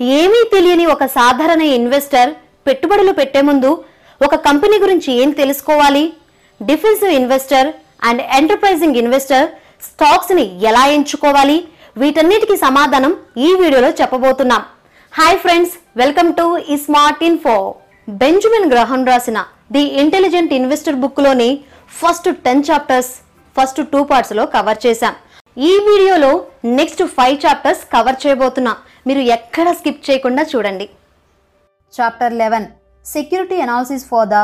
ఏమీ తెలియని ఒక సాధారణ ఇన్వెస్టర్ పెట్టుబడులు పెట్టే ముందు ఒక కంపెనీ గురించి ఏం తెలుసుకోవాలి? Defensive investor and enterprising investor స్టాక్స్ని ఎలా ఎంచుకోవాలి? వీటన్నిటికీ సమాధానం ఈ వీడియోలో చెప్పబోతున్నాం. హాయ్ ఫ్రెండ్స్ వెల్కమ్ టు ఈ స్మార్ట్ ఇన్ఫో. బెంజమిన్ గ్రహం రాసిన the intelligent investor బుక్లోని first ten chapters first two పార్ట్స్లో cover చేశాం. ఈ వీడియోలో నెక్స్ట్ ఫైవ్ చాప్టర్స్ కవర్ చేయబోతున్నాం. మీరు ఎక్కడ స్కిప్ చేయకుండా చూడండి. Chapter eleven security analysis for the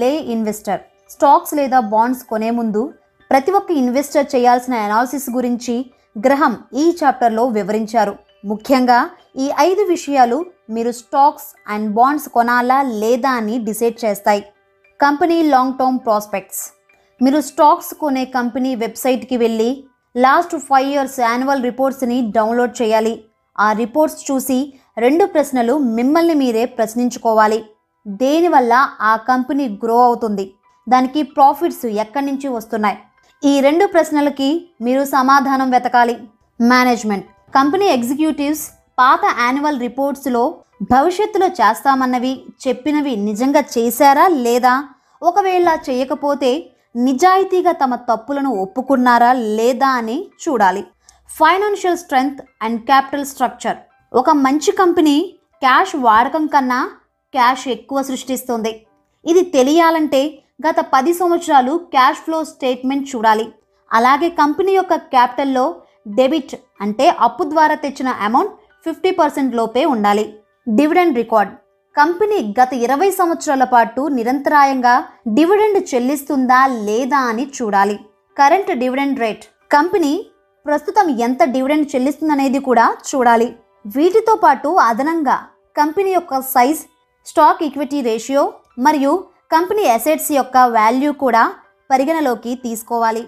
lay investor stocks లేదా బాండ్స్ కొనే ముందు ప్రతి ఒక్క ఇన్వెస్టర్ చేయాల్సిన అనాలిసిస్ గురించి గ్రహం ఈ చాప్టర్లో వివరించారు. ముఖ్యంగా ఈ ఐదు విషయాలు మీరు స్టాక్స్ అండ్ బాండ్స్ కొనాలా లేదా అని డిసైడ్ చేస్తాయి. కంపెనీ లాంగ్ టర్మ్ ప్రాస్పెక్ట్స్ మీరు స్టాక్స్ కొనే కంపెనీ వెబ్సైట్కి వెళ్ళి లాస్ట్ ఫైవ్ ఇయర్స్ యాన్యువల్ రిపోర్ట్స్ని డౌన్లోడ్ చేయాలి. ఆ రిపోర్ట్స్ చూసి రెండు ప్రశ్నలు మిమ్మల్ని మీరే ప్రశ్నించుకోవాలి. దేనివల్ల ఆ కంపెనీ గ్రో అవుతుంది? దానికి ప్రాఫిట్స్ ఎక్కడి నుంచి వస్తున్నాయి? ఈ రెండు ప్రశ్నలకి మీరు సమాధానం వెతకాలి. మేనేజ్మెంట్. కంపెనీ ఎగ్జిక్యూటివ్స్ పాత యాన్యువల్ రిపోర్ట్స్లో భవిష్యత్తులో చేస్తామన్నవి చెప్పినవి నిజంగా చేశారా లేదా? ఒకవేళ చేయకపోతే నిజాయితీగా తమ తప్పులను ఒప్పుకున్నారా లేదా అని చూడాలి. Financial strength and capital structure. ఒక మంచి కంపెనీ క్యాష్ వాడకం కన్నా క్యాష్ ఎక్కువ సృష్టిస్తుంది. ఇది తెలియాలంటే గత పది సంవత్సరాలు క్యాష్ ఫ్లో స్టేట్మెంట్ చూడాలి. అలాగే కంపెనీ యొక్క క్యాపిటల్లో డెబిట్ అంటే అప్పు ద్వారా తెచ్చిన అమౌంట్ ఫిఫ్టీ పర్సెంట్ లోపే ఉండాలి. Dividend record. కంపెనీ గత ఇరవై సంవత్సరాల పాటు నిరంతరాయంగా డివిడెండ్ చెల్లిస్తుందా లేదా అని చూడాలి. Current dividend rate. కంపెనీ ప్రస్తుతం ఎంత డివిడెండ్ చెల్లిస్తుందనేది కూడా చూడాలి. వీటితో పాటు అదనంగా కంపెనీ యొక్క సైజ్ స్టాక్ ఈక్విటీ రేషియో మరియు కంపెనీ అసెట్స్ యొక్క వాల్యూ కూడా పరిగణలోకి తీసుకోవాలి.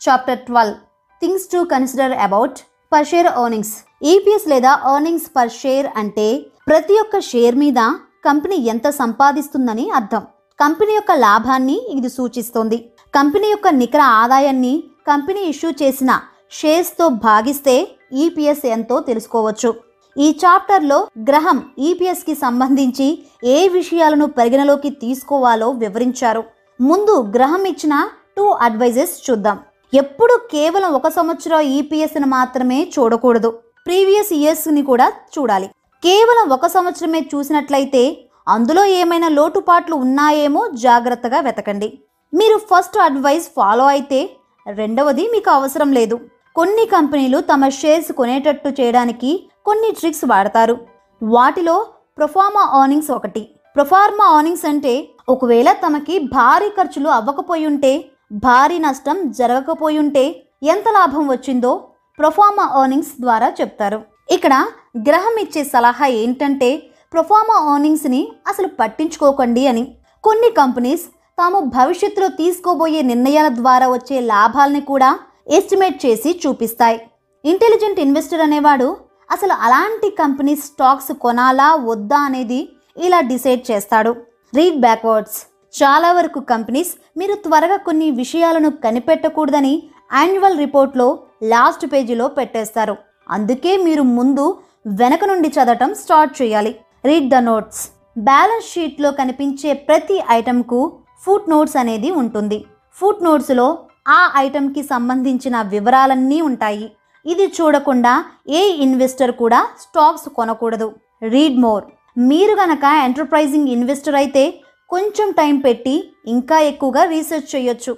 Chapter twelve. Things to consider about per share earnings. EPS లేదా ఎర్నింగ్స్ పర్ షేర్ అంటే ప్రతి ఒక్క షేర్ మీద కంపెనీ ఎంత సంపాదిస్తుందని అర్థం. కంపెనీ యొక్క లాభాన్ని ఇది సూచిస్తుంది. కంపెనీ యొక్క నికర ఆదాయాన్ని కంపెనీ ఇష్యూ చేసిన షేర్స్తో భాగిస్తే ఈపీఎస్ ఎంతో తెలుసుకోవచ్చు. ఈ చాప్టర్లో గ్రహం ఈపీఎస్కి సంబంధించి ఏ విషయాలను పరిగణలోకి తీసుకోవాలో వివరించారు. ముందు గ్రహం ఇచ్చిన టూ అడ్వైజెస్ చూద్దాం. ఎప్పుడు కేవలం ఒక సంవత్సరం ఈపీఎస్ని మాత్రమే చూడకూడదు. ప్రీవియస్ ఇయర్స్ని కూడా చూడాలి. కేవలం ఒక సంవత్సరమే చూసినట్లయితే అందులో ఏమైనా లోటుపాట్లు ఉన్నాయేమో జాగ్రత్తగా వెతకండి. మీరు ఫస్ట్ అడ్వైస్ ఫాలో అయితే రెండవది మీకు అవసరం లేదు. కొన్ని కంపెనీలు తమ షేర్స్ కొనేటట్టు చేయడానికి కొన్ని ట్రిక్స్ వాడతారు. వాటిలో ప్రొఫార్మా ఆర్నింగ్స్ ఒకటి. ప్రొఫార్మా ఆర్నింగ్స్ అంటే ఒకవేళ తమకి భారీ ఖర్చులు అవ్వకపోయి ఉంటే భారీ నష్టం జరగకపోయి ఉంటే ఎంత లాభం వచ్చిందో ప్రొఫార్మా ఆర్నింగ్స్ ద్వారా చెప్తారు. ఇక్కడ గ్రహం ఇచ్చే సలహా ఏంటంటే ప్రొఫార్మా ఆర్నింగ్స్ని అసలు పట్టించుకోకండి అని. కొన్ని కంపెనీస్ తాము భవిష్యత్తులో తీసుకోబోయే నిర్ణయాల ద్వారా వచ్చే లాభాలని కూడా ఎస్టిమేట్ చేసి చూపిస్తాయి. ఇంటెలిజెంట్ ఇన్వెస్టర్ అనేవాడు అసలు అలాంటి కంపెనీ స్టాక్స్ కొనాలా వద్దా అనేది ఇలా డిసైడ్ చేస్తాడు. Read backwards. చాలా వరకు కంపెనీస్ మీరు త్వరగా కొన్ని విషయాలను కనిపెట్టకూడదని యాన్యువల్ రిపోర్ట్లో లాస్ట్ పేజీలో పెట్టేస్తారు. అందుకే మీరు ముందు వెనక నుండి చదవటం స్టార్ట్ చేయాలి. Read the notes. బ్యాలెన్స్ షీట్లో కనిపించే ప్రతి ఐటెంకు ఫుట్ నోట్స్ అనేది ఉంటుంది. ఫుట్ నోట్స్లో ఆ ఐటెంకి సంబంధించిన వివరాలన్నీ ఉంటాయి. ఇది చూడకుండా ఏ ఇన్వెస్టర్ కూడా స్టాక్స్ కొనకూడదు. Read more. మీరు గనక ఎంటర్ప్రైజింగ్ ఇన్వెస్టర్ అయితే కొంచెం టైం పెట్టి ఇంకా ఎక్కువగా రీసెర్చ్ చేయొచ్చు.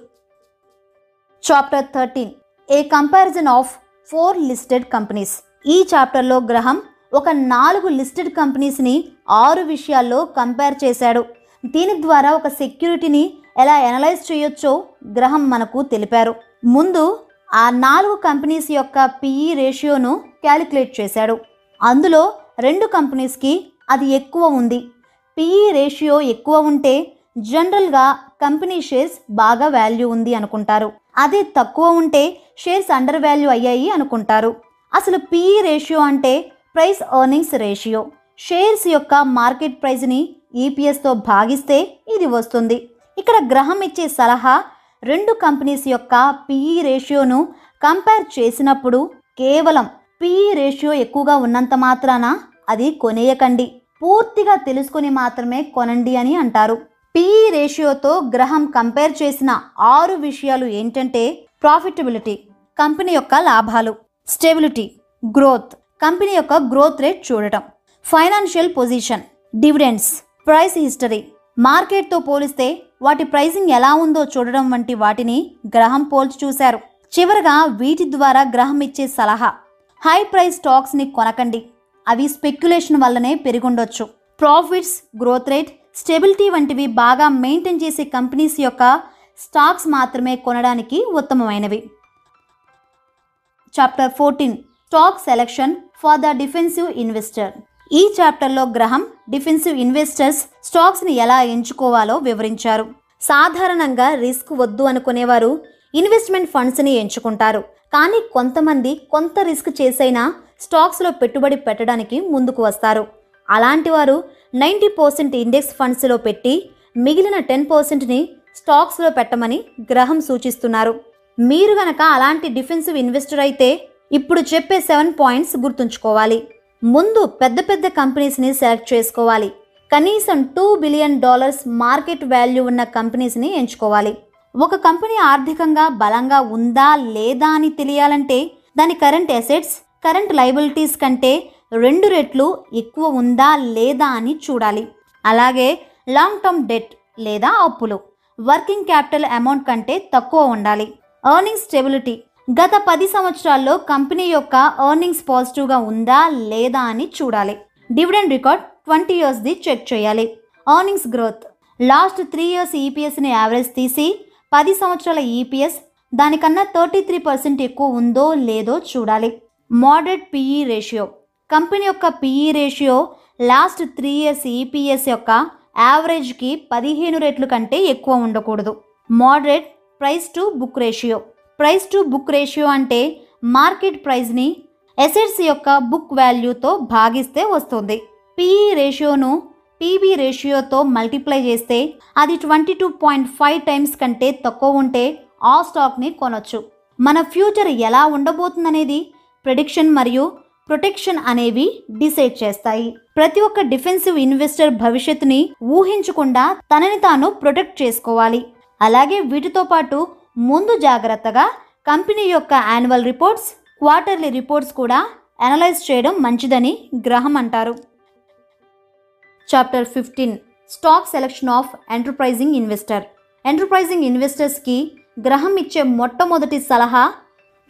Chapter thirteen. A comparison of four listed companies. ఈ చాప్టర్లో గ్రహం ఒక నాలుగు లిస్టెడ్ కంపెనీస్ని ఆరు విషయాల్లో కంపేర్ చేశాడు. దీని ద్వారా ఒక సెక్యూరిటీని ఎలా అనలైజ్ చేయొచ్చో గ్రహం మనకు తెలిపారు. ముందు ఆ నాలుగు కంపెనీస్ యొక్క పిఈ రేషియోను క్యాలిక్యులేట్ చేశాడు. అందులో రెండు కంపెనీస్కి అది ఎక్కువ ఉంది. పిఈ రేషియో ఎక్కువ ఉంటే జనరల్గా కంపెనీ షేర్స్ బాగా వాల్యూ ఉంది అనుకుంటారు. అదే తక్కువ ఉంటే షేర్స్ అండర్ వాల్యూ అయ్యాయి అనుకుంటారు. అసలు పిఈ రేషియో అంటే ప్రైస్ ఎర్నింగ్స్ రేషియో. షేర్స్ యొక్క మార్కెట్ ప్రైస్ని ఈపీఎస్తో భాగిస్తే ఇది వస్తుంది. ఇక్కడ గ్రహం ఇచ్చే సలహా రెండు కంపెనీస్ యొక్క పిఈ రేషియోను కంపేర్ చేసినప్పుడు కేవలం పిఈ రేషియో ఎక్కువగా ఉన్నంత మాత్రాన అది కొనేయకండి. పూర్తిగా తెలుసుకొని మాత్రమే కొనండి అని అంటారు. పిఈ రేషియోతో గ్రహం కంపేర్ చేసిన ఆరు విషయాలు ఏంటంటే ప్రాఫిటబిలిటీ కంపెనీ యొక్క లాభాలు స్టెబిలిటీ గ్రోత్ కంపెనీ యొక్క గ్రోత్ రేట్ చూడటం financial position dividends price history. మార్కెట్తో పోలిస్తే వాటి ప్రైసింగ్ ఎలా ఉందో చూడడం వంటి వాటిని గ్రహం పోల్చి చూశారు. చివరగా వీటి ద్వారా గ్రహం ఇచ్చే సలహా. హై ప్రైస్ స్టాక్స్ని కొనకండి. అవి స్పెక్యులేషన్ వల్లనే పెరిగుండొచ్చు. ప్రాఫిట్స్ గ్రోత్ రేట్ స్టెబిలిటీ వంటివి బాగా మెయింటైన్ చేసే కంపెనీస్ యొక్క స్టాక్స్ మాత్రమే కొనడానికి ఉత్తమమైనవి. Chapter fourteen. Stock selection for the defensive investor. ఈ చాప్టర్లో గ్రహం డిఫెన్సివ్ ఇన్వెస్టర్స్ స్టాక్స్ని ఎలా ఎంచుకోవాలో వివరించారు. సాధారణంగా రిస్క్ వద్దు అనుకునేవారు ఇన్వెస్ట్మెంట్ ఫండ్స్ని ఎంచుకుంటారు. కానీ కొంతమంది కొంత రిస్క్ చేసైనా స్టాక్స్లో పెట్టుబడి పెట్టడానికి ముందుకు వస్తారు. అలాంటి వారు నైంటీ పర్సెంట్ ఇండెక్స్ ఫండ్స్లో పెట్టి మిగిలిన టెన్ పర్సెంట్ని స్టాక్స్లో పెట్టమని గ్రహం సూచిస్తున్నారు. మీరు గనక అలాంటి డిఫెన్సివ్ ఇన్వెస్టర్ అయితే ఇప్పుడు చెప్పే సెవెన్ పాయింట్స్ గుర్తుంచుకోవాలి. ముందు పెద్ద పెద్ద కంపెనీస్ని సెలెక్ట్ చేసుకోవాలి. కనీసం two billion dollars market value ఉన్న కంపెనీస్ని ఎంచుకోవాలి. ఒక కంపెనీ ఆర్థికంగా బలంగా ఉందా లేదా అని తెలియాలంటే దాని కరెంట్ అసెట్స్ కరెంట్ లైబిలిటీస్ కంటే రెండు రెట్లు ఎక్కువ ఉందా లేదా అని చూడాలి. అలాగే లాంగ్ టర్మ్ డెట్ లేదా అప్పులు. వర్కింగ్ క్యాపిటల్ అమౌంట్ కంటే తక్కువ ఉండాలి. ఎర్నింగ్ స్టెబిలిటీ గత పది సంవత్సరాల్లో కంపెనీ యొక్క ఎర్నింగ్స్ పాజిటివ్గా ఉందా లేదా అని చూడాలి. డివిడెండ్ రికార్డ్ ట్వంటీ ఇయర్స్ది చెక్ చేయాలి. Earnings growth last three years ఈపీఎస్ని average తీసి పది సంవత్సరాల ఈపీఎస్ దానికన్నా థర్టీ త్రీ పర్సెంట్ ఎక్కువ ఉందో లేదో చూడాలి. మోడరేట్ పిఈ రేషియో కంపెనీ యొక్క PE ratio last three years EPS యొక్క యావరేజ్కి పదిహేను రెట్లు కంటే ఎక్కువ ఉండకూడదు. Moderate price to book ratio price to book ratio అంటే మార్కెట్ ప్రైస్ని ఎసెట్స్ యొక్క బుక్ వాల్యూతో భాగిస్తే వస్తుంది. పిఈ రేషియోను పీబీ రేషియోతో మల్టిప్లై చేస్తే అది twenty two point five times కంటే తక్కువ ఉంటే ఆ స్టాక్ని కొనొచ్చు. మన ఫ్యూచర్ ఎలా ఉండబోతుందనేది ప్రిడిక్షన్ మరియు ప్రొటెక్షన్ అనేవి డిసైడ్ చేస్తాయి. ప్రతి ఒక్క డిఫెన్సివ్ ఇన్వెస్టర్ భవిష్యత్తుని ఊహించకుండా తనని తాను ప్రొటెక్ట్ చేసుకోవాలి. అలాగే వీటితో పాటు ముందు జాగ్రత్తగా కంపెనీ యొక్క యాన్యువల్ రిపోర్ట్స్ క్వార్టర్లీ రిపోర్ట్స్ కూడా అనలైజ్ చేయడం మంచిదని గ్రహం అంటారు. Chapter fifteen stock selection of enterprising investor. Enterprising ఇన్వెస్టర్స్కి Graham ఇచ్చే మొట్టమొదటి సలహా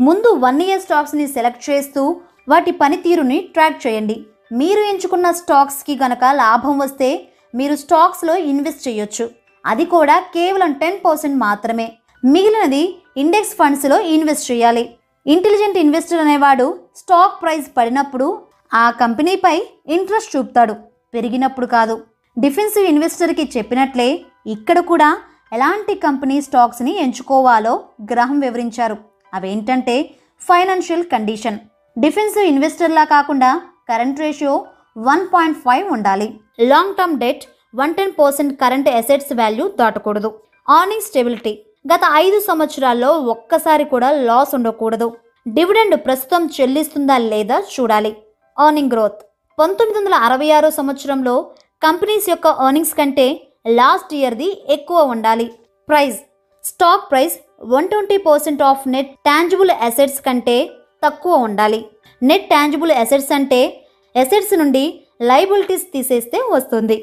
ముందు వన్ ఇయర్ స్టాక్స్ని సెలెక్ట్ చేస్తూ వాటి పనితీరుని ట్రాక్ చేయండి. మీరు ఎంచుకున్న స్టాక్స్కి గనక లాభం వస్తే మీరు స్టాక్స్లో ఇన్వెస్ట్ చేయొచ్చు. అది కూడా కేవలం టెన్ పర్సెంట్ మాత్రమే. మిగిలినది ఇండెక్స్ ఫండ్స్లో ఇన్వెస్ట్ చేయాలి. ఇంటెలిజెంట్ ఇన్వెస్టర్ అనేవాడు స్టాక్ ప్రైస్ పడినప్పుడు ఆ కంపెనీపై ఇంట్రెస్ట్ చూపుతాడు. పెరిగినప్పుడు కాదు. డిఫెన్సివ్ ఇన్వెస్టర్కి చెప్పినట్లే ఇక్కడ కూడా ఎలాంటి కంపెనీ స్టాక్స్ని ఎంచుకోవాలో గ్రహం వివరించారు. అవేంటంటే ఫైనాన్షియల్ కండిషన్. డిఫెన్సివ్ ఇన్వెస్టర్లా కాకుండా current ratio one point five ఉండాలి. Long term debt one ten percent current assets value దాటకూడదు. Earning stability. గత ఐదు సంవత్సరాల్లో ఒక్కసారి కూడా లాస్ ఉండకూడదు. డివిడెండ్ ప్రస్తుతం చెల్లిస్తుందా లేదా చూడాలి. ఎర్నింగ్ గ్రోత్ పంతొమ్మిది వందల అరవై ఆరో సంవత్సరంలో కంపెనీస్ యొక్క ఎర్నింగ్స్ కంటే లాస్ట్ ఇయర్ది ఎక్కువ ఉండాలి. Price stock price one twenty percent of net tangible assets కంటే తక్కువ ఉండాలి. నెట్ టాంజిబుల్ అసెట్స్ అంటే అసెట్స్ నుండి లైబిలిటీస్ తీసేస్తే వస్తుంది.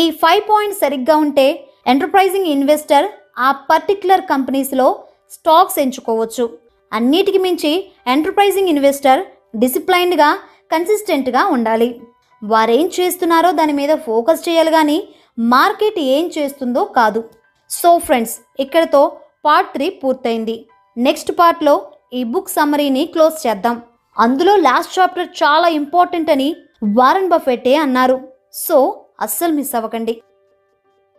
ఈ ఫైవ్ పాయింట్ సరిగ్గా ఉంటే ఎంటర్ప్రైజింగ్ ఇన్వెస్టర్ ఆ పర్టిక్యులర్ కంపెనీస్లో స్టాక్స్ ఎంచుకోవచ్చు. అన్నిటికి మించి ఎంటర్ప్రైజింగ్ ఇన్వెస్టర్ డిసిప్లైన్డ్గా కన్సిస్టెంట్గా ఉండాలి. వారేం చేస్తున్నారో దాని మీద ఫోకస్ చేయాలి కానీ మార్కెట్ ఏం చేస్తుందో కాదు. సో ఫ్రెండ్స్ ఇక్కడతో పార్ట్ త్రీ పూర్తయింది. నెక్స్ట్ పార్ట్లో ఈ బుక్ సమ్మరీని క్లోజ్ చేద్దాం. అందులో లాస్ట్ చాప్టర్ చాలా ఇంపార్టెంట్ అని వారన్ బఫెట్టే అన్నారు. సో అస్సలు మిస్ అవ్వకండి.